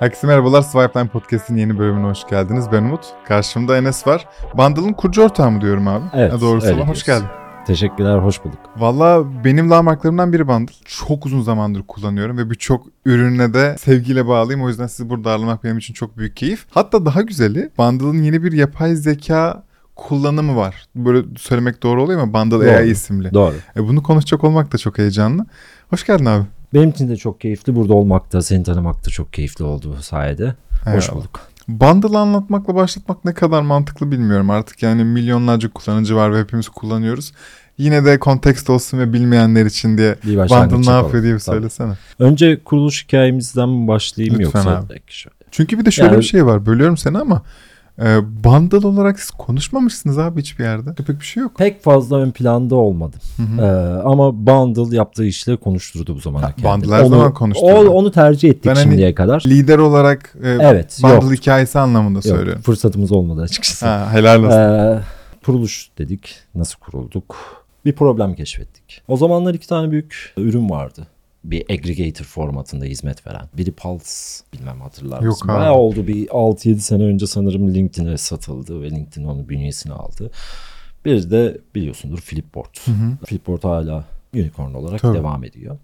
Herkese merhabalar. Swipeline Podcast'in yeni bölümüne hoş geldiniz. Ben Umut. Karşımda Enes var. Bundle'ın kurucu ortağı mı diyorum abi? Evet, Ha, doğrusu öyle. Hoş geldin. Teşekkürler, hoş bulduk. Valla benim lamarklarımdan biri Bundle. Çok uzun zamandır kullanıyorum ve birçok ürüne de sevgiyle bağlıyım. O yüzden sizi burada ağırlamak benim için çok büyük keyif. Hatta daha güzeli Bundle'ın yeni bir yapay zeka kullanımı var. Böyle söylemek doğru oluyor mu? Bundle Doğru. AI isimli. Doğru. E, bunu konuşacak olmak da çok heyecanlı. Hoş geldin abi. Benim için de çok keyifli. Burada olmak da, seni tanımak da çok keyifli oldu bu sayede. Hoş Eyvallah. bulduk. Bundle anlatmakla başlatmak ne kadar mantıklı bilmiyorum artık. Yani milyonlarca kullanıcı var ve hepimiz kullanıyoruz. Yine de kontekst olsun ve bilmeyenler için diye Bundle ne yapıyor diye bir Tabii. söylesene. Önce kuruluş hikayemizden mi başlayayım Lütfen yoksa abi. direkt şöyle. Çünkü bir de şöyle Yani- bir şey var. Bölüyorum seni ama e, Bundle olarak siz konuşmamışsınız abi hiçbir yerde. Pek bir şey yok. Pek fazla ön planda olmadım. Hı hı. Ee, ama Bundle yaptığı işle konuşturdu bu zamana kadar. Bundle her zaman konuşturdu. O, onu tercih ettik Ben hani- şimdiye kadar. Lider olarak e, Evet, Bundle yok. hikayesi anlamında Yok, söylüyorum. fırsatımız olmadı açıkçası. Ha, helal olsun. Ee, kuruluş dedik. Nasıl kurulduk? Bir problem keşfettik. O zamanlar iki tane büyük ürün vardı. Bir aggregator formatında hizmet veren. Biri Pulse bilmem hatırlar Yok mısın? abi. Bayağı oldu bir 6-7 sene önce sanırım LinkedIn'e satıldı ve LinkedIn onun bünyesini aldı. Bir de biliyorsundur Flipboard. Hı hı. Flipboard hala unicorn olarak Tabii. devam ediyor.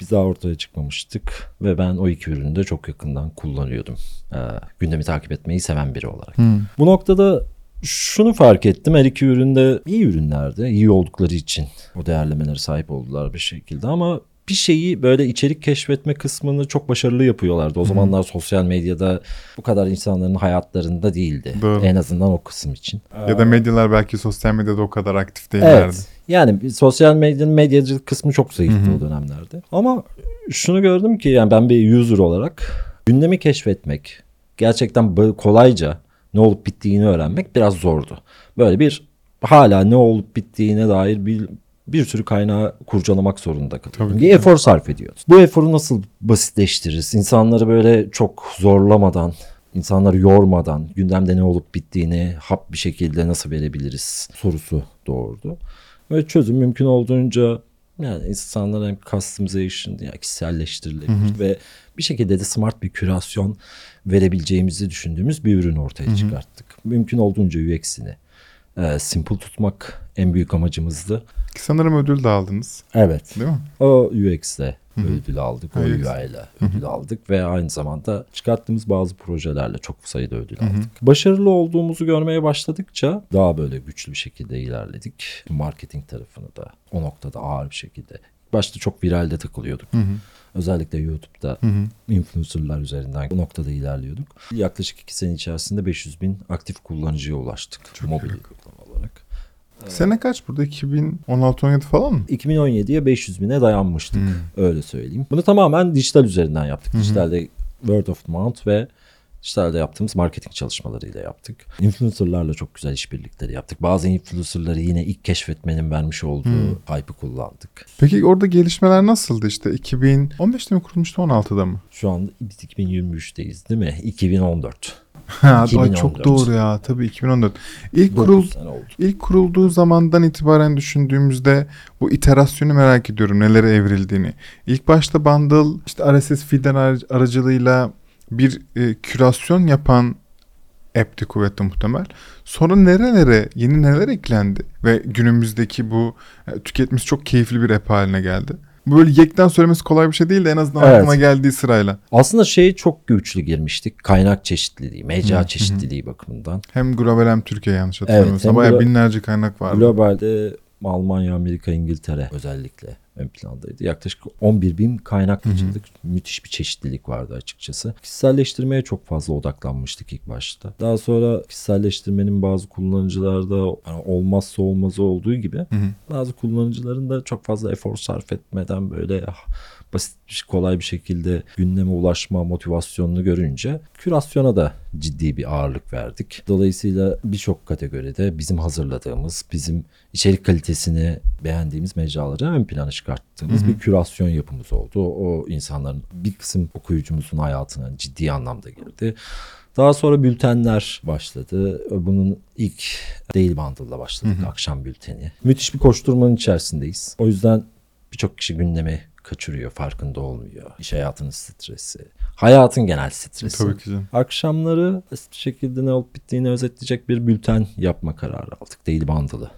Biz daha ortaya çıkmamıştık ve ben o iki ürünü de çok yakından kullanıyordum. Ee, gündemi takip etmeyi seven biri olarak. Hı. Bu noktada şunu fark ettim. Her iki üründe iyi ürünlerdi. iyi oldukları için o değerlemelere sahip oldular bir şekilde ama bir şeyi böyle içerik keşfetme kısmını çok başarılı yapıyorlardı. O zamanlar sosyal medyada bu kadar insanların hayatlarında değildi. Doğru. En azından o kısım için. Ya da medyalar belki sosyal medyada o kadar aktif değillerdi. Evet. Yani sosyal medyanın medyacılık kısmı çok zayıftı Hı hı. o dönemlerde. Ama şunu gördüm ki yani ben bir user olarak gündemi keşfetmek, gerçekten kolayca ne olup bittiğini öğrenmek biraz zordu. Böyle bir hala ne olup bittiğine dair bir bir sürü kaynağı kurcalamak zorunda kalıyordum. Tabii Bir efor sarf ediyordum. Bu eforu nasıl basitleştiririz? İnsanları böyle çok zorlamadan, insanları yormadan, gündemde ne olup bittiğini hap bir şekilde nasıl verebiliriz sorusu doğurdu. Ve çözüm mümkün olduğunca yani insanlara hem customization yani kişiselleştirilebilir ve bir şekilde de smart bir kürasyon verebileceğimizi düşündüğümüz bir ürün ortaya çıkarttık. Mümkün olduğunca UX'ini e, simple tutmak en büyük amacımızdı. Ki sanırım ödül de aldınız. Evet. Değil mi? O UX'le ödül aldık. O ile ödül aldık ve aynı zamanda çıkarttığımız bazı projelerle çok sayıda ödül aldık. Başarılı olduğumuzu görmeye başladıkça daha böyle güçlü bir şekilde ilerledik. Marketing tarafını da o noktada ağır bir şekilde. Başta çok viralde takılıyorduk. Özellikle YouTube'da influencerlar üzerinden bu noktada ilerliyorduk. Yaklaşık iki sene içerisinde 500 bin aktif kullanıcıya ulaştık. Mobil uygulama olarak. Sene kaç burada? 2016-17 falan mı? 2017'ye 500 bine dayanmıştık. Öyle söyleyeyim. Bunu tamamen dijital üzerinden yaptık. Dijitalde word of mouth ve dijitalde yaptığımız marketing çalışmalarıyla yaptık. Influencerlarla çok güzel işbirlikleri yaptık. Bazı influencerları yine ilk keşfetmenin vermiş olduğu hype'ı kullandık. Peki orada gelişmeler nasıldı işte? 2015'te mi kurulmuştu 16'da mı? Şu an biz 2023'teyiz değil mi? 2014. Ha, ay 2014. çok doğru ya. Tabii 2014. İlk 9 kurul ilk kurulduğu zamandan itibaren düşündüğümüzde bu iterasyonu merak ediyorum nelere evrildiğini. İlk başta Bundle işte RSS feed'den ar- aracılığıyla bir e, kürasyon yapan app'ti kuvvetli muhtemel. Sonra nerelere, yeni neler eklendi ve günümüzdeki bu e, tüketmesi çok keyifli bir app haline geldi. Böyle yekten söylemesi kolay bir şey değil de en azından Evet. aklıma geldiği sırayla. Aslında şey çok güçlü girmiştik. Kaynak çeşitliliği, mecra çeşitliliği bakımından. Hem global hem Türkiye yanlış hatırlamıyorsam. hem Bayağı binlerce kaynak vardı. Globalde Almanya, Amerika, İngiltere özellikle ön plandaydı. Yaklaşık 11 bin kaynak taşıdık. Müthiş bir çeşitlilik vardı açıkçası. Kişiselleştirmeye çok fazla odaklanmıştık ilk başta. Daha sonra kişiselleştirmenin bazı kullanıcılarda hani olmazsa olmazı olduğu gibi bazı kullanıcıların da çok fazla efor sarf etmeden böyle ah, basit bir- kolay bir şekilde gündeme ulaşma motivasyonunu görünce kürasyona da ciddi bir ağırlık verdik. Dolayısıyla birçok kategoride bizim hazırladığımız, bizim içerik kalitesini beğendiğimiz mecraları ön plana çıkarttığımız bir kürasyon yapımız oldu. O insanların bir kısım okuyucumuzun hayatına ciddi anlamda girdi. Daha sonra bültenler başladı. Bunun ilk Daily Bundle'la başladık akşam bülteni. Müthiş bir koşturmanın içerisindeyiz. O yüzden birçok kişi gündemi kaçırıyor, farkında olmuyor. İş hayatının stresi, hayatın genel stresi. Tabii ki. Akşamları şekilde ne olup bittiğini özetleyecek bir bülten yapma kararı aldık. Daily Bundle'ı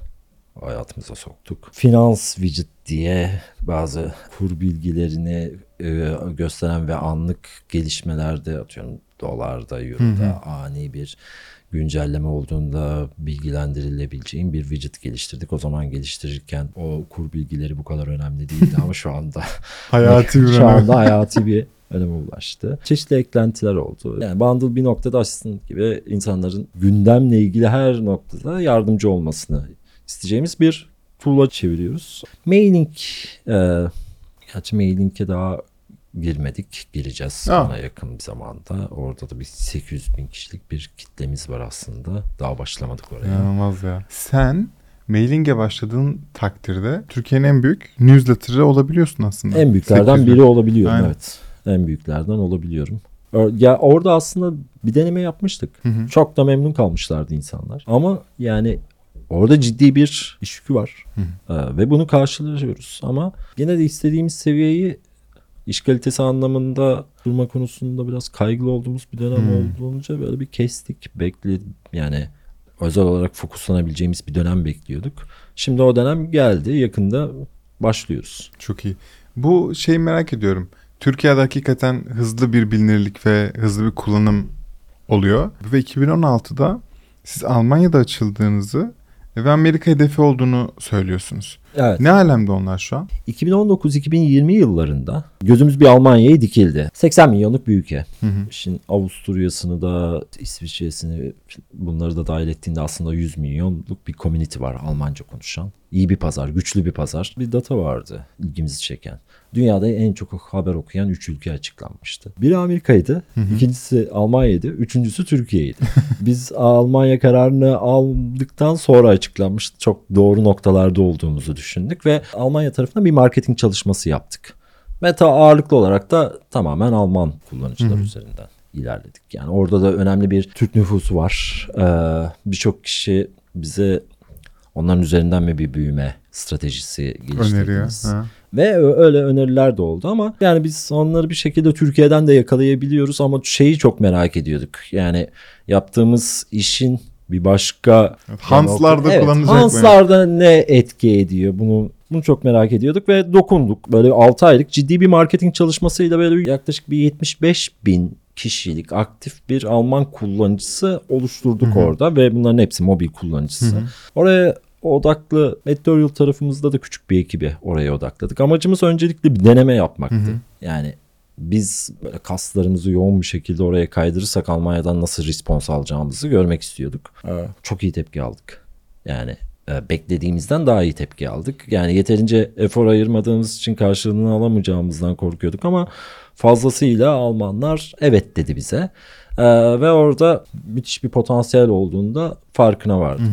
hayatımıza soktuk. Finans widget diye bazı kur bilgilerini e, gösteren ve anlık gelişmelerde atıyorum dolarda, euroda ani bir güncelleme olduğunda bilgilendirilebileceğin bir widget geliştirdik. O zaman geliştirirken o kur bilgileri bu kadar önemli değildi ama şu anda Hayati bir şu anda hayati bir öneme ulaştı. Çeşitli eklentiler oldu. Yani Bundle bir noktada asistan gibi insanların gündemle ilgili her noktada yardımcı olmasını isteyeceğimiz bir tool'a çeviriyoruz. Mailing, e, gerçi mailing'e daha girmedik. Gireceğiz Ha. ona yakın bir zamanda. Orada da bir 800 bin kişilik bir kitlemiz var aslında. Daha başlamadık oraya. İnanılmaz ya. Sen mailing'e başladığın takdirde Türkiye'nin en büyük newsletter'ı olabiliyorsun aslında. En büyüklerden 800 bin. biri olabiliyorum Aynen. evet. En büyüklerden olabiliyorum. Ya orada aslında bir deneme yapmıştık. Hı hı. Çok da memnun kalmışlardı insanlar. Ama yani orada ciddi bir iş yükü var. Hı Ee, ve bunu karşılıyoruz. Ama yine de istediğimiz seviyeyi iş kalitesi anlamında durma konusunda biraz kaygılı olduğumuz bir dönem Hmm. olduğunca böyle bir kestik. Bekledik yani özel olarak fokuslanabileceğimiz bir dönem bekliyorduk. Şimdi o dönem geldi. Yakında başlıyoruz. Çok iyi. Bu şeyi merak ediyorum. Türkiye'de hakikaten hızlı bir bilinirlik ve hızlı bir kullanım oluyor. Ve 2016'da siz Almanya'da açıldığınızı ve Amerika hedefi olduğunu söylüyorsunuz. Evet. Ne alemde onlar şu an? 2019-2020 yıllarında gözümüz bir Almanya'ya dikildi. 80 milyonluk bir ülke. Hı hı. Şimdi Avusturya'sını da İsviçre'sini bunları da dahil ettiğinde aslında 100 milyonluk bir community var Almanca konuşan. İyi bir pazar, güçlü bir pazar. Bir data vardı ilgimizi çeken. Dünyada en çok haber okuyan 3 ülke açıklanmıştı. Biri Amerika'ydı, ikincisi Almanya'ydı, üçüncüsü Türkiye'ydi. Biz Almanya kararını aldıktan sonra açıklanmıştı. Çok doğru noktalarda olduğumuzu düşündük ve Almanya tarafından bir marketing çalışması yaptık. Ve ta ağırlıklı olarak da tamamen Alman kullanıcılar üzerinden ilerledik. Yani orada da önemli bir Türk nüfusu var. Ee, Birçok kişi bize onların üzerinden mi bir büyüme stratejisi Öneriyor. geliştirdiniz? Ha. Ve öyle öneriler de oldu ama yani biz onları bir şekilde Türkiye'den de yakalayabiliyoruz ama şeyi çok merak ediyorduk. Yani yaptığımız işin bir başka Hanslarda Evet, kullanılacak mı? Hanslarda ne etki ediyor bunu bunu çok merak ediyorduk ve dokunduk. Böyle 6 aylık ciddi bir marketing çalışmasıyla böyle yaklaşık bir 75 bin kişilik aktif bir Alman kullanıcısı oluşturduk orada ve bunların hepsi mobil kullanıcısı. Oraya odaklı editorial tarafımızda da küçük bir ekibi oraya odakladık. Amacımız öncelikle bir deneme yapmaktı. Yani biz kaslarımızı yoğun bir şekilde oraya kaydırırsak Almanya'dan nasıl respons alacağımızı görmek istiyorduk. Ee, Çok iyi tepki aldık. Yani e, beklediğimizden daha iyi tepki aldık. Yani yeterince efor ayırmadığımız için karşılığını alamayacağımızdan korkuyorduk ama fazlasıyla Almanlar evet dedi bize. Ee, ve orada müthiş bir potansiyel olduğunda farkına vardık.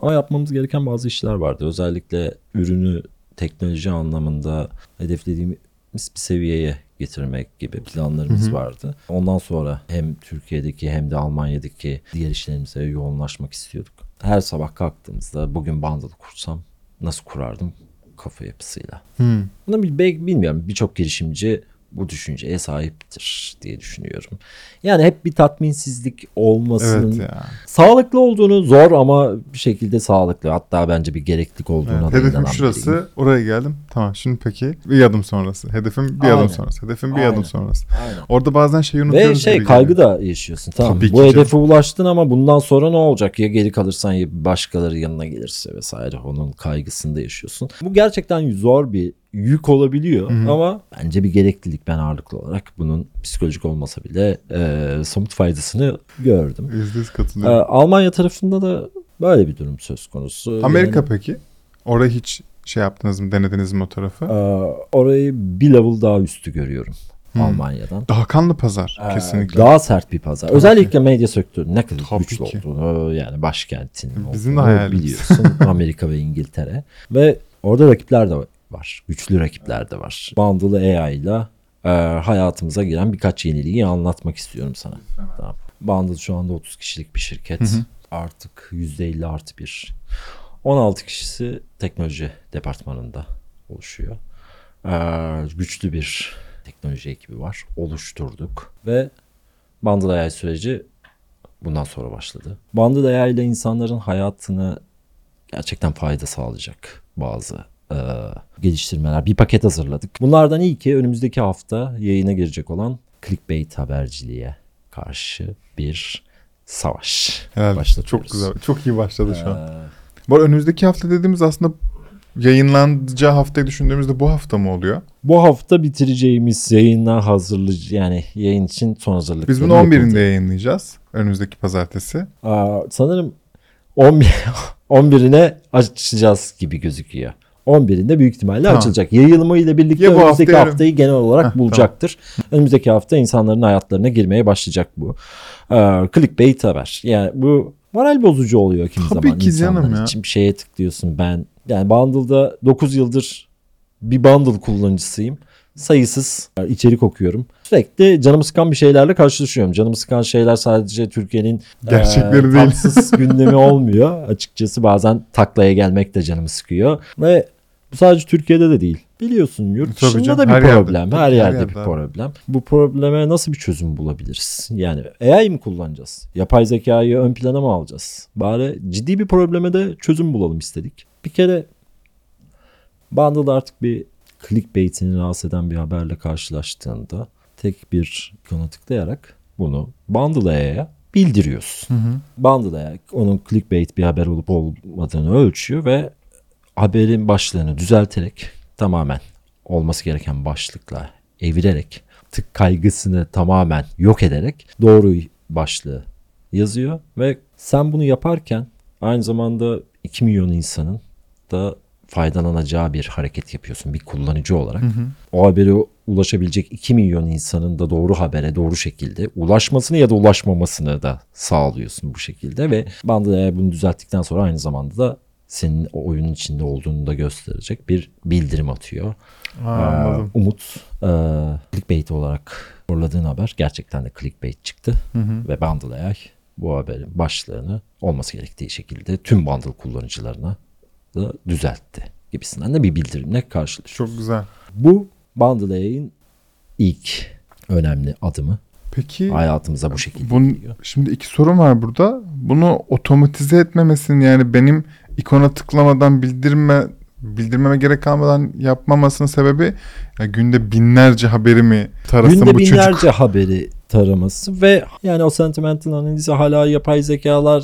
Ama yapmamız gereken bazı işler vardı. Özellikle ürünü teknoloji anlamında hedeflediğimiz bir seviyeye getirmek gibi planlarımız vardı. Ondan sonra hem Türkiye'deki hem de Almanya'daki diğer işlerimize yoğunlaşmak istiyorduk. Her sabah kalktığımızda bugün Bundle kursam nasıl kurardım kafa yapısıyla. Hı. Bunu bilmiyorum birçok girişimci bu düşünceye sahiptir diye düşünüyorum. Yani hep bir tatminsizlik olmasının Evet ya. Sağlıklı olduğunu zor ama bir şekilde sağlıklı. Hatta bence bir gereklilik olduğuna Evet, da hedefim şurası. biriyim. Oraya geldim. Tamam şimdi peki bir adım sonrası. Hedefim bir Aynen. adım sonrası. Hedefim bir Aynen. adım sonrası. Aynen. Orada bazen şeyi unutuyoruz. Ve şey kaygı da yaşıyorsun. Tamam Tabii bu canım. hedefe ulaştın ama bundan sonra ne olacak? Ya geri kalırsan ya başkaları yanına gelirse vesaire onun kaygısını da yaşıyorsun. Bu gerçekten zor bir yük olabiliyor ama bence bir gereklilik ben ağırlıklı olarak bunun psikolojik olmasa bile e, somut faydasını gördüm. Yüzde yüz E, katılıyorum. Almanya tarafında da böyle bir durum söz konusu. Amerika Yani- peki? Orayı hiç şey yaptınız mı? Denediniz mi o tarafı? Ee, orayı bir level daha üstü görüyorum Hmm. Almanya'dan. Daha kanlı pazar Ee, kesinlikle. Daha sert bir pazar. Özellikle medya sektörü ne kadar Tabii güçlü ki. olduğunu yani başkentin Bizim de olduğunu hayalimiz. biliyorsun. Amerika ve İngiltere. Ve orada rakipler de var. Güçlü rakipler de var. Bundle AI ile e, hayatımıza giren birkaç yeniliği anlatmak istiyorum sana. Tamam. Bundle şu anda 30 kişilik bir şirket. Artık %50 artı bir. 16 kişisi teknoloji departmanında oluşuyor. Ee, güçlü bir teknoloji ekibi var. Oluşturduk ve Bundle AI süreci bundan sonra başladı. Bundle AI ile insanların hayatını gerçekten fayda sağlayacak bazı e, geliştirmeler. Bir paket hazırladık. Bunlardan ilki önümüzdeki hafta yayına girecek olan clickbait haberciliğe karşı bir savaş. Başlatıyoruz. Çok güzel. Çok iyi başladı şu an. Bu önümüzdeki hafta dediğimiz aslında yayınlanacağı haftayı düşündüğümüzde bu hafta mı oluyor? bu hafta bitireceğimiz yayına hazırlıcı yani yayın için son hazırlık. Biz bunu 11'inde yayınlayacağız. Önümüzdeki pazartesi. Aa, sanırım 11 11'ine açacağız gibi gözüküyor. 11'inde büyük ihtimalle Tamam. açılacak. Yayılımı ile birlikte Ya bu önümüzdeki hafta haftayı genel olarak Heh, bulacaktır. Önümüzdeki hafta insanların hayatlarına girmeye başlayacak bu. Ee, clickbait haber. Yani bu moral bozucu oluyor kimi Tabii zaman ki insanlar canım ya. için. Bir şeye tıklıyorsun ben. Yani Bundle'da 9 yıldır bir bundle kullanıcısıyım. Sayısız içerik okuyorum. Sürekli canımı sıkan bir şeylerle karşılaşıyorum. Canımı sıkan şeyler sadece Türkiye'nin Gerçekleri e, değil. gündemi olmuyor. Açıkçası bazen taklaya gelmek de canımı sıkıyor. Ve sadece Türkiye'de de değil. Biliyorsun yurt Tabii dışında canım, da bir her yerde. problem. Tabii Her her yerde yerde bir problem. Bu probleme nasıl bir çözüm bulabiliriz? Yani AI mi kullanacağız? Yapay zekayı ön plana mı alacağız? Bari ciddi bir probleme de çözüm bulalım istedik. Bir kere Bundle artık bir clickbait'ini rahatsız eden bir haberle karşılaştığında tek bir ikona tıklayarak bunu Bundle AI'ya bildiriyorsun. Bundle AI onun clickbait bir haber olup olmadığını ölçüyor ve haberin başlığını düzelterek tamamen olması gereken başlıkla evirerek tık kaygısını tamamen yok ederek doğru başlığı yazıyor ve sen bunu yaparken aynı zamanda 2 milyon insanın da faydalanacağı bir hareket yapıyorsun bir kullanıcı olarak. O habere ulaşabilecek 2 milyon insanın da doğru habere doğru şekilde ulaşmasını ya da ulaşmamasını da sağlıyorsun bu şekilde ve eğer bunu düzelttikten sonra aynı zamanda da senin o oyunun içinde olduğunu da gösterecek bir bildirim atıyor. Ha, Ee. Umut e, clickbait olarak forladığın haber gerçekten de clickbait çıktı Hı hı. ve Bundle AI bu haberin başlığını olması gerektiği şekilde tüm Bundle kullanıcılarına da düzeltti gibisinden de bir bildirimle karşılaşıyor. Çok güzel. Bu Bundle AI'nin ilk önemli adımı Peki hayatımıza bu şekilde Bun, giriyor. şimdi iki sorun var burada. Bunu otomatize etmemesini yani benim ikona tıklamadan bildirme bildirmeme gerek kalmadan yapmamasının sebebi ya günde binlerce haberi mi tarasın Günde bu binlerce çocuk? haberi taraması ve yani o sentimental analizi hala yapay zekalar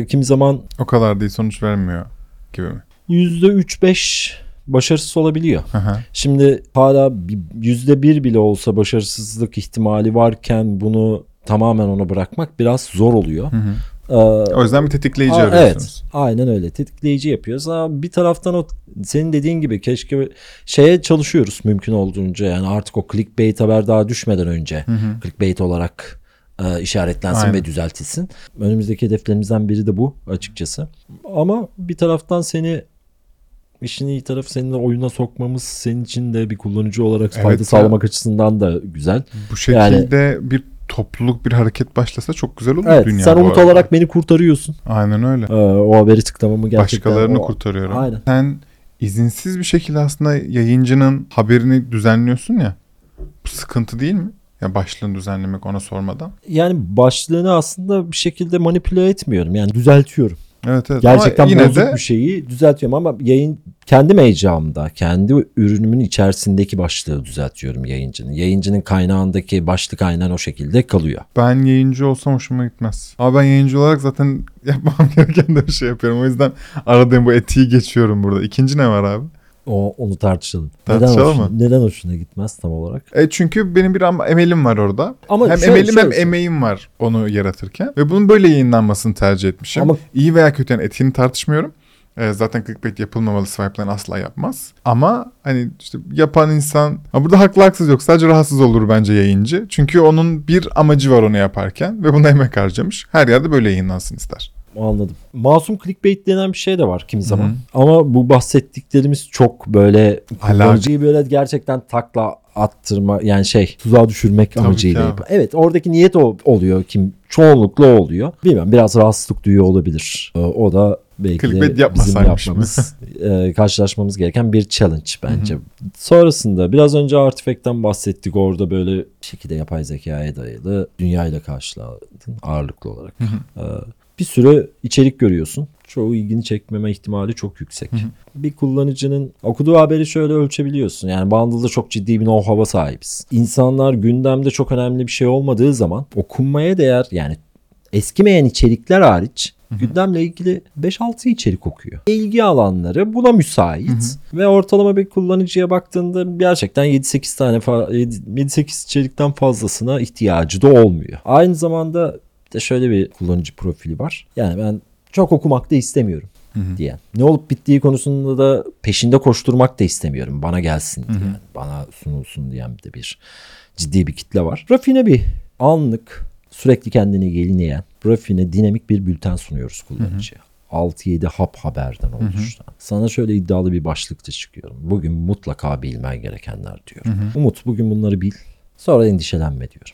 e, kimi zaman O kadar değil sonuç vermiyor gibi mi? %3-5 başarısız olabiliyor. Hı. Şimdi hala bir- yüzde bir bile olsa başarısızlık ihtimali varken bunu tamamen ona bırakmak biraz zor oluyor. Hı hı. Ee, O yüzden bir tetikleyici Aa, arıyorsunuz. Evet. Aynen öyle. Tetikleyici yapıyoruz. Ama bir taraftan o senin dediğin gibi keşke şeye çalışıyoruz mümkün olduğunca. Yani artık o clickbait haber daha düşmeden önce Hı hı. clickbait olarak e, işaretlensin Aynen. ve düzeltilsin. Önümüzdeki hedeflerimizden biri de bu açıkçası. Ama bir taraftan seni işin iyi tarafı senin de oyuna sokmamız senin için de bir kullanıcı olarak Evet fayda ya. sağlamak açısından da güzel. Bu şekilde bir topluluk bir hareket başlasa çok güzel olur Evet dünya sen umut olarak beni kurtarıyorsun. Aynen öyle. Ee, o haberi tıklamamı gerçekten. Başkalarını o- kurtarıyorum. Aynen. Sen izinsiz bir şekilde aslında yayıncının haberini düzenliyorsun ya. Bu sıkıntı değil mi? Ya başlığını düzenlemek ona sormadan. yani başlığını aslında bir şekilde manipüle etmiyorum. Yani düzeltiyorum. Evet evet. Gerçekten Ama yine bozuk de bir şeyi düzeltiyorum ama yayın kendi mecramda, kendi ürünümün içerisindeki başlığı düzeltiyorum yayıncının. Yayıncının kaynağındaki başlık aynen o şekilde kalıyor. ben yayıncı olsam hoşuma gitmez. Ama ben yayıncı olarak zaten yapmam gereken de bir şey yapıyorum. O yüzden aradığım bu etiği geçiyorum burada. İkinci ne var abi? O onu tartışalım. Tartışalım neden hoşuna, mı? neden hoşuna gitmez tam olarak? E çünkü benim bir emelim var orada. Ama hem şöyle- emelim hem şöyle- emeğim var onu yaratırken. Ve bunun böyle yayınlanmasını tercih etmişim. Ama- İyi veya kötü yani etiğini tartışmıyorum. E, zaten clickbait yapılmamalı swipe'lar asla yapmaz. Ama hani işte yapan insan ha burada haklı haksız yok. Sadece rahatsız olur bence yayıncı. Çünkü onun bir amacı var onu yaparken ve buna emek harcamış. Her yerde böyle yayınlansın ister. Anladım. Masum clickbait denen bir şey de var kimi zaman. Hı. Ama bu bahsettiklerimiz çok böyle kullanıcıyı böyle gerçekten takla attırma yani şey tuzağa düşürmek Tabii amacıyla ki yap- Evet oradaki niyet o oluyor kim çoğunlukla oluyor. Bilmem biraz rahatsızlık duyuyor olabilir. Ee, O da belki de bizim yapmamız, e, karşılaşmamız gereken bir challenge bence. Sonrasında biraz önce Artifact'ten bahsettik. Orada böyle şekilde yapay zekaya dayalı dünyayla karşıladın ağırlıklı olarak. Ee, bir sürü içerik görüyorsun. Çoğu ilgini çekmeme ihtimali çok yüksek. Bir kullanıcının okuduğu haberi şöyle ölçebiliyorsun. Yani Bundle'da çok ciddi bir know-how'a sahibiz. İnsanlar gündemde çok önemli bir şey olmadığı zaman okunmaya değer yani eskimeyen içerikler hariç gündemle ilgili 5-6 içerik okuyor. İlgi alanları buna müsait ve ortalama bir kullanıcıya baktığında gerçekten 7-8 tane fa- 7-8 içerikten fazlasına ihtiyacı da olmuyor. Aynı zamanda de şöyle bir kullanıcı profili var. Yani ben çok okumak da istemiyorum diyen. Ne olup bittiği konusunda da peşinde koşturmak da istemiyorum. Bana gelsin diyen, bana sunulsun diyen de bir ciddi bir kitle var. Rafine bir anlık sürekli kendini yenileyen rafine dinamik bir bülten sunuyoruz kullanıcıya. 6-7 hap haberden oluşan. Sana şöyle iddialı bir başlıkta çıkıyorum. Bugün mutlaka bilmen gerekenler diyorum. Umut bugün bunları bil. Sonra endişelenme diyorum.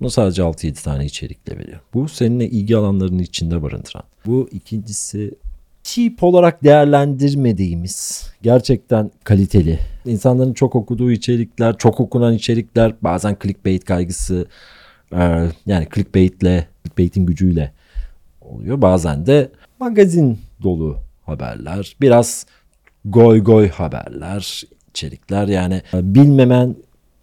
Bunu sadece 6-7 tane içerikle veriyorum. Bu seninle ilgi alanlarının içinde barındıran. Bu ikincisi cheap olarak değerlendirmediğimiz gerçekten kaliteli. İnsanların çok okuduğu içerikler, çok okunan içerikler bazen clickbait kaygısı e, yani clickbaitle, clickbait'in gücüyle oluyor. Bazen de magazin dolu haberler, biraz goy goy haberler, içerikler yani e, bilmemen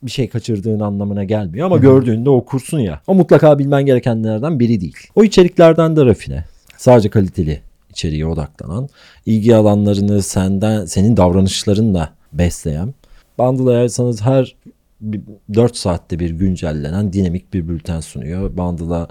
bir şey kaçırdığın anlamına gelmiyor ama gördüğünde okursun ya. O mutlaka bilmen gerekenlerden biri değil. O içeriklerden de rafine. Sadece kaliteli içeriğe odaklanan, ilgi alanlarını senden senin davranışlarınla besleyen. Bundle ayarsanız her 4 saatte bir güncellenen dinamik bir bülten sunuyor. Bundle'a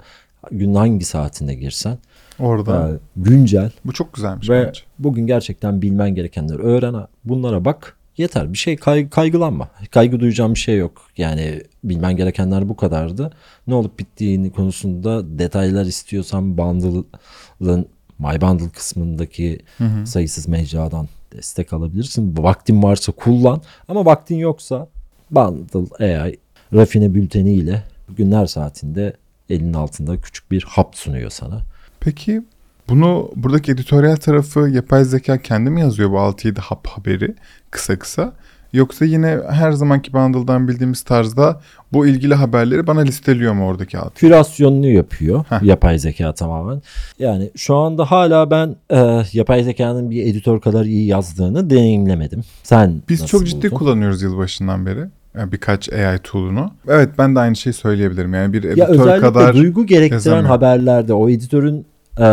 günün hangi saatinde girsen Orada. e, güncel Bu çok güzelmiş ve bence. bugün gerçekten bilmen gerekenleri öğren. Bunlara bak. Yeter. Bir şey kay- kaygılanma. Kaygı duyacağım bir şey yok. Yani bilmen gerekenler bu kadardı. Ne olup bittiğini konusunda detaylar istiyorsan Bundle'ın My Bundle kısmındaki sayısız mecradan destek alabilirsin. Vaktin varsa kullan ama vaktin yoksa Bundle AI rafine bülteni ile günler saatinde elinin altında küçük bir hap sunuyor sana. Peki bunu buradaki editoryal tarafı yapay zeka kendi mi yazıyor bu 6-7 hap haberi kısa kısa? Yoksa yine her zamanki bundle'dan bildiğimiz tarzda bu ilgili haberleri bana listeliyor mu oradaki alt? kürasyonunu yapıyor Heh. yapay zeka tamamen. Yani şu anda hala ben e, yapay zekanın bir editör kadar iyi yazdığını deneyimlemedim. Sen Biz çok ciddi buldun? kullanıyoruz yılbaşından beri. Yani birkaç AI tool'unu. Evet ben de aynı şeyi söyleyebilirim. Yani bir Ya editör özellikle kadar duygu gerektiren yazamıyor. haberlerde o editörün e,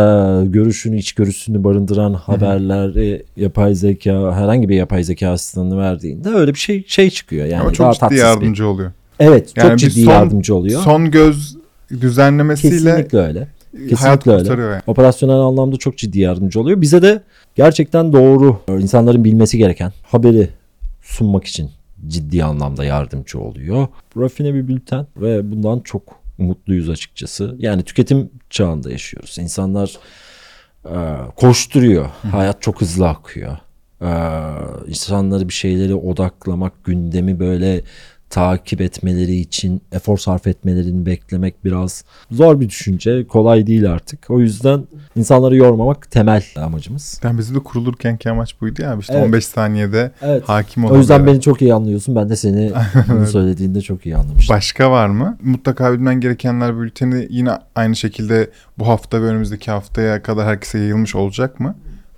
görüşünü, iç görüşünü barındıran haberler, yapay zeka, herhangi bir yapay zeka asistanını verdiğinde öyle bir şey şey çıkıyor. Yani ama daha çok ciddi tatsız bir- yardımcı oluyor. Evet, Yani çok ciddi son- yardımcı oluyor. Son göz düzenlemesiyle Kesinlikle öyle. Kesinlikle hayat öyle. yani. Operasyonel anlamda çok ciddi yardımcı oluyor. Bize de gerçekten doğru insanların bilmesi gereken haberi sunmak için ciddi anlamda yardımcı oluyor. Rafine bir bülten ve bundan çok mutluyuz açıkçası. Yani tüketim çağında yaşıyoruz. İnsanlar e, koşturuyor. Hayat çok hızlı akıyor. E, insanları bir şeylere odaklamak, gündemi böyle takip etmeleri için efor sarf etmelerini beklemek biraz zor bir düşünce. Kolay değil artık. O yüzden insanları yormamak temel amacımız. Yani bizim de kurulurkenki amaç buydu ya. İşte Evet. 15 saniyede Evet. hakim O olan. yüzden beni çok iyi anlıyorsun. Ben de seni bunu söylediğinde çok iyi anlamıştım. Başka var mı? Mutlaka bilmen gerekenler bülteni yine aynı şekilde bu hafta ve önümüzdeki haftaya kadar herkese yayılmış olacak mı?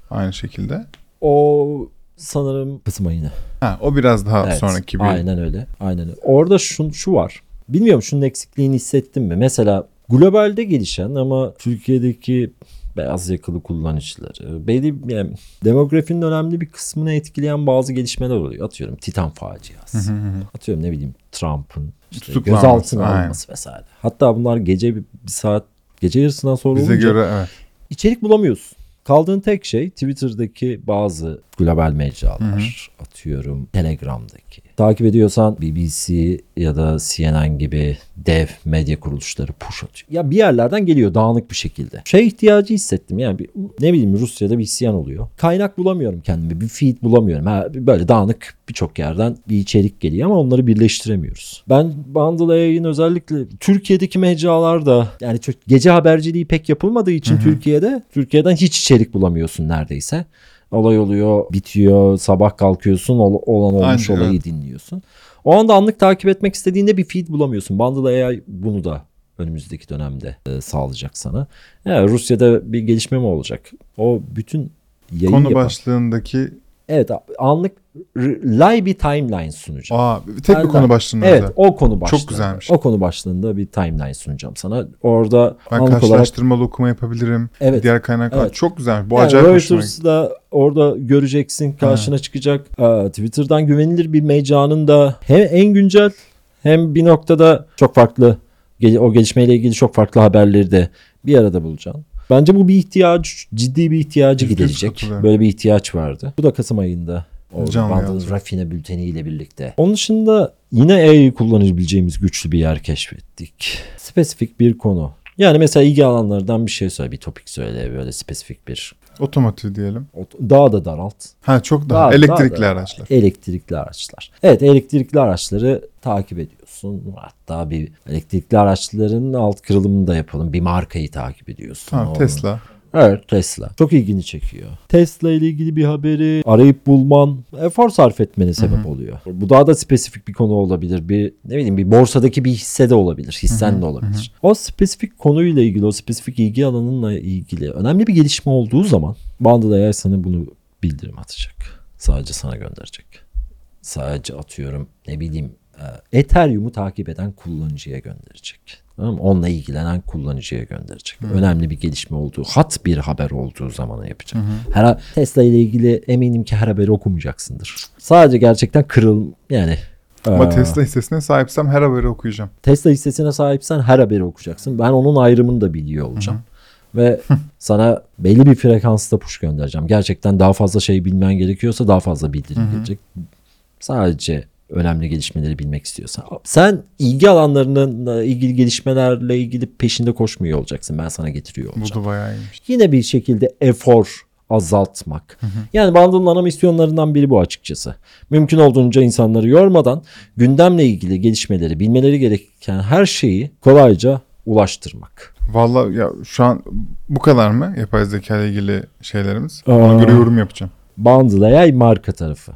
Aynı şekilde. O sanırım Kasım ayını. Ha, o biraz daha Evet, sonraki bir. Aynen öyle. Aynen öyle. Orada şu, şu var. Bilmiyorum şunun eksikliğini hissettin mi? Mesela globalde gelişen ama Türkiye'deki beyaz yakalı kullanıcıları belli yani demografinin önemli bir kısmını etkileyen bazı gelişmeler oluyor. Atıyorum Titan faciası. Atıyorum ne bileyim Trump'ın işte gözaltına alınması vesaire. Hatta bunlar gece bir, bir saat gece yarısından sonra Bize olunca göre evet. içerik bulamıyorsun. Kaldığın tek şey Twitter'daki bazı global mecralar atıyorum Telegram'daki. Takip ediyorsan BBC ya da CNN gibi dev medya kuruluşları push atıyor. Ya bir yerlerden geliyor dağınık bir şekilde. Şey ihtiyacı hissettim yani bir, ne bileyim Rusya'da bir isyan oluyor. Kaynak bulamıyorum kendime bir feed bulamıyorum. Ha, böyle dağınık birçok yerden bir içerik geliyor ama onları birleştiremiyoruz. Ben Bundle yayın özellikle Türkiye'deki mecralarda yani çok gece haberciliği pek yapılmadığı için Türkiye'de Türkiye'den hiç içerik bulamıyorsun neredeyse. Olay oluyor, bitiyor, sabah kalkıyorsun, ol- olan olmuş Aynen, olayı evet. dinliyorsun. O anda anlık takip etmek istediğinde bir feed bulamıyorsun. Bundle AI bunu da önümüzdeki dönemde e, sağlayacak sana. Yani Rusya'da bir gelişme mi olacak? O bütün yayın Konu yapan- başlığındaki Evet anlık live bir timeline sunacağım. aa tek bir Ben- konu başlığında. Evet o konu başlığında. güzelmiş. O konu başlığında bir timeline sunacağım sana. Orada Ben anlık olarak karşılaştırmalı okuma yapabilirim. Evet. Diğer kaynaklar Evet. çok güzel. Bu yani acayip hoşuma. Reuters'da orada göreceksin karşına çıkacak. Aa, Twitter'dan güvenilir bir mecranın da hem en güncel hem bir noktada çok farklı o gelişmeyle ilgili çok farklı haberleri de bir arada bulacaksın. Bence bu bir ihtiyaç, ciddi bir ihtiyacı Yüzde yüz giderecek. katılıyorum. Böyle bir ihtiyaç vardı. Bu da Kasım ayında. Canlı yazacak. rafine bülteniyle birlikte. Onun dışında yine AI'yi kullanabileceğimiz güçlü bir yer keşfettik. Spesifik bir konu. Yani mesela ilgi alanlardan bir şey söyle, bir topik söyle böyle spesifik bir. Otomotiv diyelim. O- Daha da daralt. Ha çok daha. Daha- Elektrikli daha da- araçlar. Elektrikli araçlar. Evet elektrikli araçları takip ediyorsun. Hatta bir elektrikli araçların alt kırılımını da yapalım. Bir markayı takip ediyorsun. Tamam Onu- Tesla. Evet Tesla. Çok ilgini çekiyor. Tesla ile ilgili bir haberi arayıp bulman efor sarf etmene sebep oluyor. Bu daha da spesifik bir konu olabilir. Bir ne bileyim bir borsadaki bir hisse de olabilir. Hissen de olabilir. O spesifik konuyla ilgili, o spesifik ilgi alanınla ilgili önemli bir gelişme olduğu zaman Bundle AI sana bunu bildirim atacak. Sadece sana gönderecek. Sadece atıyorum ne bileyim Ethereum'u takip eden kullanıcıya gönderecek. Tamam mı? Onunla ilgilenen kullanıcıya gönderecek. Önemli bir gelişme olduğu, hat bir haber olduğu zamana yapacak. Her Tesla ile ilgili eminim ki her haberi okumayacaksındır. Sadece gerçekten kırıl yani Ama e, Tesla hissesine sahipsem her haberi okuyacağım. Tesla hissesine sahipsen her haberi okuyacaksın. Ben onun ayrımını da biliyor olacağım. Ve sana belli bir frekansta push göndereceğim. Gerçekten daha fazla şey bilmen gerekiyorsa daha fazla bildirim gelecek. Sadece önemli gelişmeleri bilmek istiyorsan. Sen ilgi alanlarının ilgili gelişmelerle ilgili peşinde koşmuyor olacaksın. Ben sana getiriyor Bu olacağım. da bayağı iyiymiş. Yine bir şekilde efor azaltmak. Yani Bundle'ın ana misyonlarından biri bu açıkçası. Mümkün olduğunca insanları yormadan gündemle ilgili gelişmeleri, bilmeleri gereken her şeyi kolayca ulaştırmak. Vallahi ya şu an bu kadar mı yapay zeka ile ilgili şeylerimiz? Ona göre yorum yapacağım. Bundle AI marka tarafı.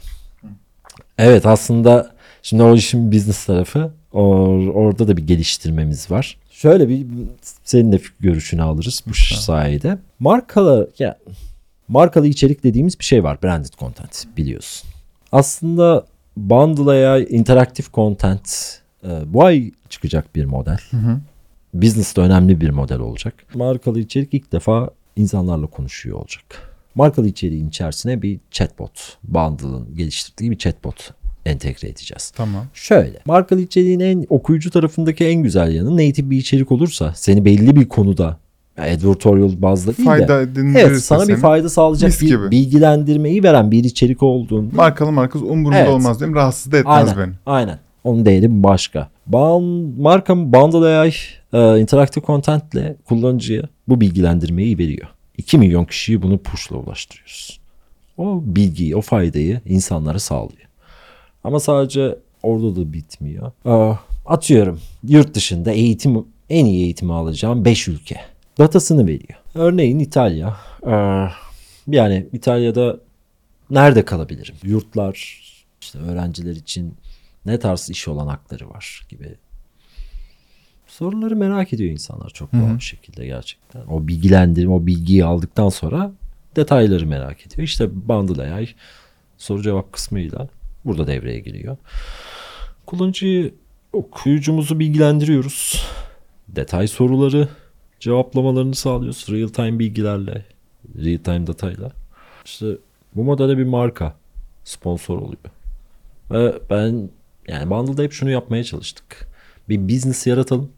Evet aslında şimdi o işin business tarafı. Or- orada da bir geliştirmemiz var. Şöyle bir senin de görüşünü alırız bu Lütfen. sayede. Markalar ya markalı içerik dediğimiz bir şey var. Branded content biliyorsun. Aslında Bundle interaktif content e, bu ay çıkacak bir model. Hı hı. Business'ta önemli bir model olacak. Markalı içerik ilk defa insanlarla konuşuyor olacak. Markalı içeriğin içerisine bir chatbot, Bundle'ın geliştirdiği bir chatbot entegre edeceğiz. Tamam. Şöyle, markalı içeriğin en okuyucu tarafındaki en güzel yanı native bir içerik olursa seni belli bir konuda yani advertorial bazda değil de Fayda edindirirse evet sana bir fayda sağlayacak bir gibi. bilgilendirmeyi veren bir içerik olduğunda Markalı markası umurumda Evet. olmaz diyeyim. Rahatsız da etmez Aynen. beni. Aynen. Onun değeri başka. Ban, marka Bundle AI e, interaktif contentle kullanıcıya bu bilgilendirmeyi veriyor. 2 milyon kişiyi bunu push'la ulaştırıyoruz. O bilgiyi, o faydayı insanlara sağlıyor. Ama sadece orada da bitmiyor. Aa, atıyorum yurt dışında eğitim en iyi eğitimi alacağım 5 ülke. Datasını veriyor. Örneğin İtalya. Aa, yani İtalya'da nerede kalabilirim? Yurtlar, işte öğrenciler için ne tarz iş olanakları var gibi soruları merak ediyor insanlar çok doğal bir şekilde gerçekten. O bilgilendirme, o bilgiyi aldıktan sonra detayları merak ediyor. İşte Bundle AI soru cevap kısmıyla burada devreye giriyor. Kullanıcıyı, okuyucumuzu bilgilendiriyoruz. Detay soruları cevaplamalarını sağlıyoruz. Real time bilgilerle, real time datayla. İşte bu modele bir marka sponsor oluyor. Ve ben yani Bundle'da hep şunu yapmaya çalıştık. Bir business yaratalım.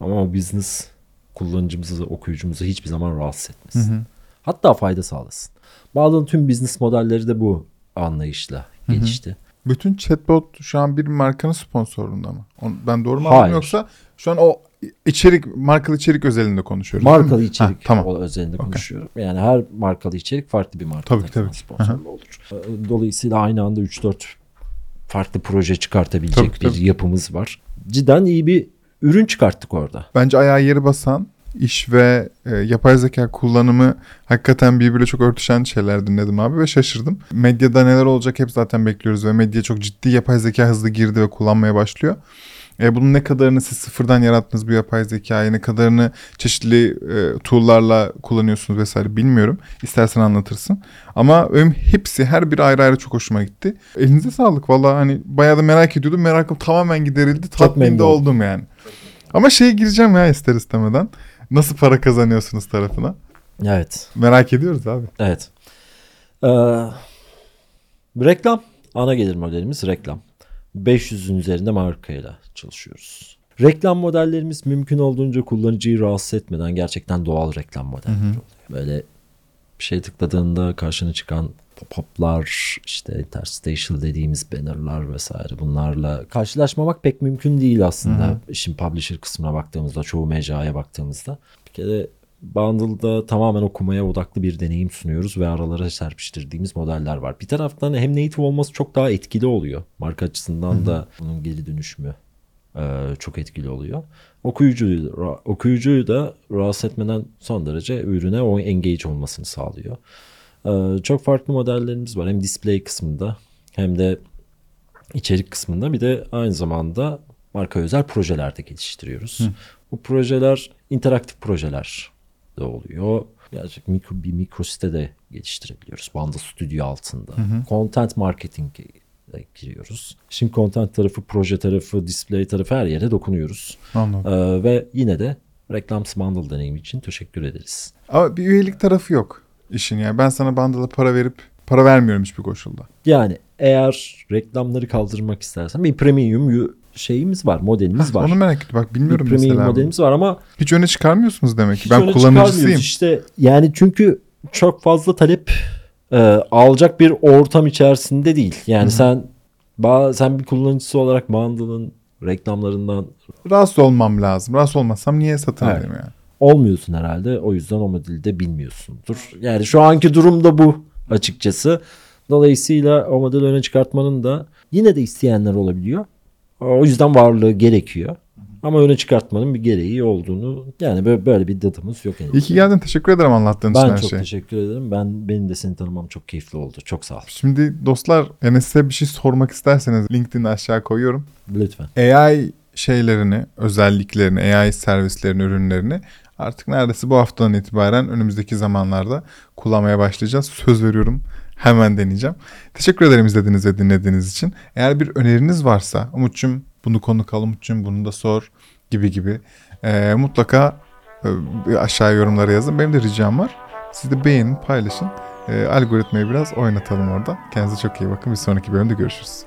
Ama o business kullanıcımızı, okuyucumuzu hiçbir zaman rahatsız etmesin. Hatta fayda sağlasın. Bundle'ın tüm business modelleri de bu anlayışla gelişti. Bütün chatbot şu an bir markanın sponsorluğunda mı? Ben doğru mu anladım yoksa şu an o içerik, markalı içerik özelinde konuşuyoruz. Markalı içerik Ha, tamam. o özelinde konuşuyorum. Yani her markalı içerik farklı bir marka Tabii, tabii. sponsorlu olur. Ee, Dolayısıyla aynı anda 3-4 farklı proje çıkartabilecek Tabii, bir tabii. yapımız var. Cidden iyi bir ürün çıkarttık orada. Bence ayağı yeri basan iş ve e, yapay zeka kullanımı hakikaten birbiriyle çok örtüşen şeyler dinledim abi ve şaşırdım. Medyada neler olacak hep zaten bekliyoruz ve medya çok ciddi yapay zeka hızlı girdi ve kullanmaya başlıyor. E, bunun ne kadarını siz sıfırdan yarattınız bu yapay zekayı, ne kadarını çeşitli e, tool'larla kullanıyorsunuz vesaire bilmiyorum. İstersen anlatırsın. Ama benim hepsi her biri ayrı ayrı çok hoşuma gitti. Elinize sağlık valla hani bayağı da merak ediyordum. Merakım tamamen giderildi. Tatmin memnun de oldum. oldum yani. Ama şeye gireceğim ya ister istemeden. Nasıl para kazanıyorsunuz tarafına? Evet. Merak ediyoruz abi. Evet. Ee, reklam. Ana gelir modelimiz reklam. 500'ün üzerinde markayla çalışıyoruz. Reklam modellerimiz mümkün olduğunca kullanıcıyı rahatsız etmeden gerçekten doğal reklam modelleri oluyor. Böyle bir şey tıkladığında karşına çıkan pop-up'lar, işte interstitial dediğimiz banner'lar vesaire bunlarla karşılaşmamak pek mümkün değil aslında. İşin publisher kısmına baktığımızda, çoğu mecraya baktığımızda. Bir kere Bundle'da tamamen okumaya odaklı bir deneyim sunuyoruz ve aralara serpiştirdiğimiz modeller var. Bir taraftan hem native olması çok daha etkili oluyor. Marka açısından da bunun geri dönüşümü çok etkili oluyor. Okuyucuyu, okuyucuyu da rahatsız etmeden son derece ürüne o engage olmasını sağlıyor. E, çok farklı modellerimiz var. Hem display kısmında hem de içerik kısmında bir de aynı zamanda marka özel projeler de geliştiriyoruz. Bu projeler interaktif projeler de oluyor. Gerçek mikro bir mikro site de geliştirebiliyoruz. Banda Studio altında. Content marketing'e de giriyoruz. Şimdi content tarafı, proje tarafı, display tarafı her yere dokunuyoruz. Anladım. Ee, ve yine de reklam bundle deneyimi için teşekkür ederiz. Ama bir üyelik tarafı yok işin yani. Ben sana bundle'a para verip para vermiyorum hiçbir koşulda. Yani eğer reklamları kaldırmak istersen bir premium şeyimiz var, modelimiz var. Onu merak ettim. Bak bir bilmiyorum premium mesela. modelimiz var ama Hiç öne çıkarmıyorsunuz demek ki. hiç Ben öne kullanıcısıyım. İşte yani çünkü çok fazla talep e, alacak bir ortam içerisinde değil. Yani sen ba- sen bir kullanıcısı olarak bundle'ın reklamlarından Rahatsız olmam lazım. Rahatsız olmazsam niye satın Evet. alayım yani? olmuyorsun herhalde. O yüzden o modeli de bilmiyorsundur. Yani şu anki durum da bu açıkçası. Dolayısıyla o modeli öne çıkartmanın da yine de isteyenler olabiliyor. O yüzden varlığı gerekiyor. Ama öne çıkartmanın bir gereği olduğunu yani böyle, böyle bir dadımız yok. henüz. İyi ki geldin. Teşekkür ederim anlattığın için Ben her çok şey. teşekkür ederim. Ben benim de seni tanımam çok keyifli oldu. Çok sağ ol. Şimdi dostlar Enes'e bir şey sormak isterseniz LinkedIn'e aşağı koyuyorum. Lütfen. AI şeylerini, özelliklerini, AI servislerini, ürünlerini artık neredeyse bu haftadan itibaren önümüzdeki zamanlarda kullanmaya başlayacağız. Söz veriyorum hemen deneyeceğim. Teşekkür ederim izlediğiniz ve dinlediğiniz için. Eğer bir öneriniz varsa Umut'cum bunu konuk al Umut'cum bunu da sor gibi gibi eee, mutlaka e, aşağı yorumlara yazın. Benim de ricam var. Siz de beğenin, paylaşın. Eee, algoritmayı biraz oynatalım orada. Kendinize çok iyi bakın. Bir sonraki bölümde görüşürüz.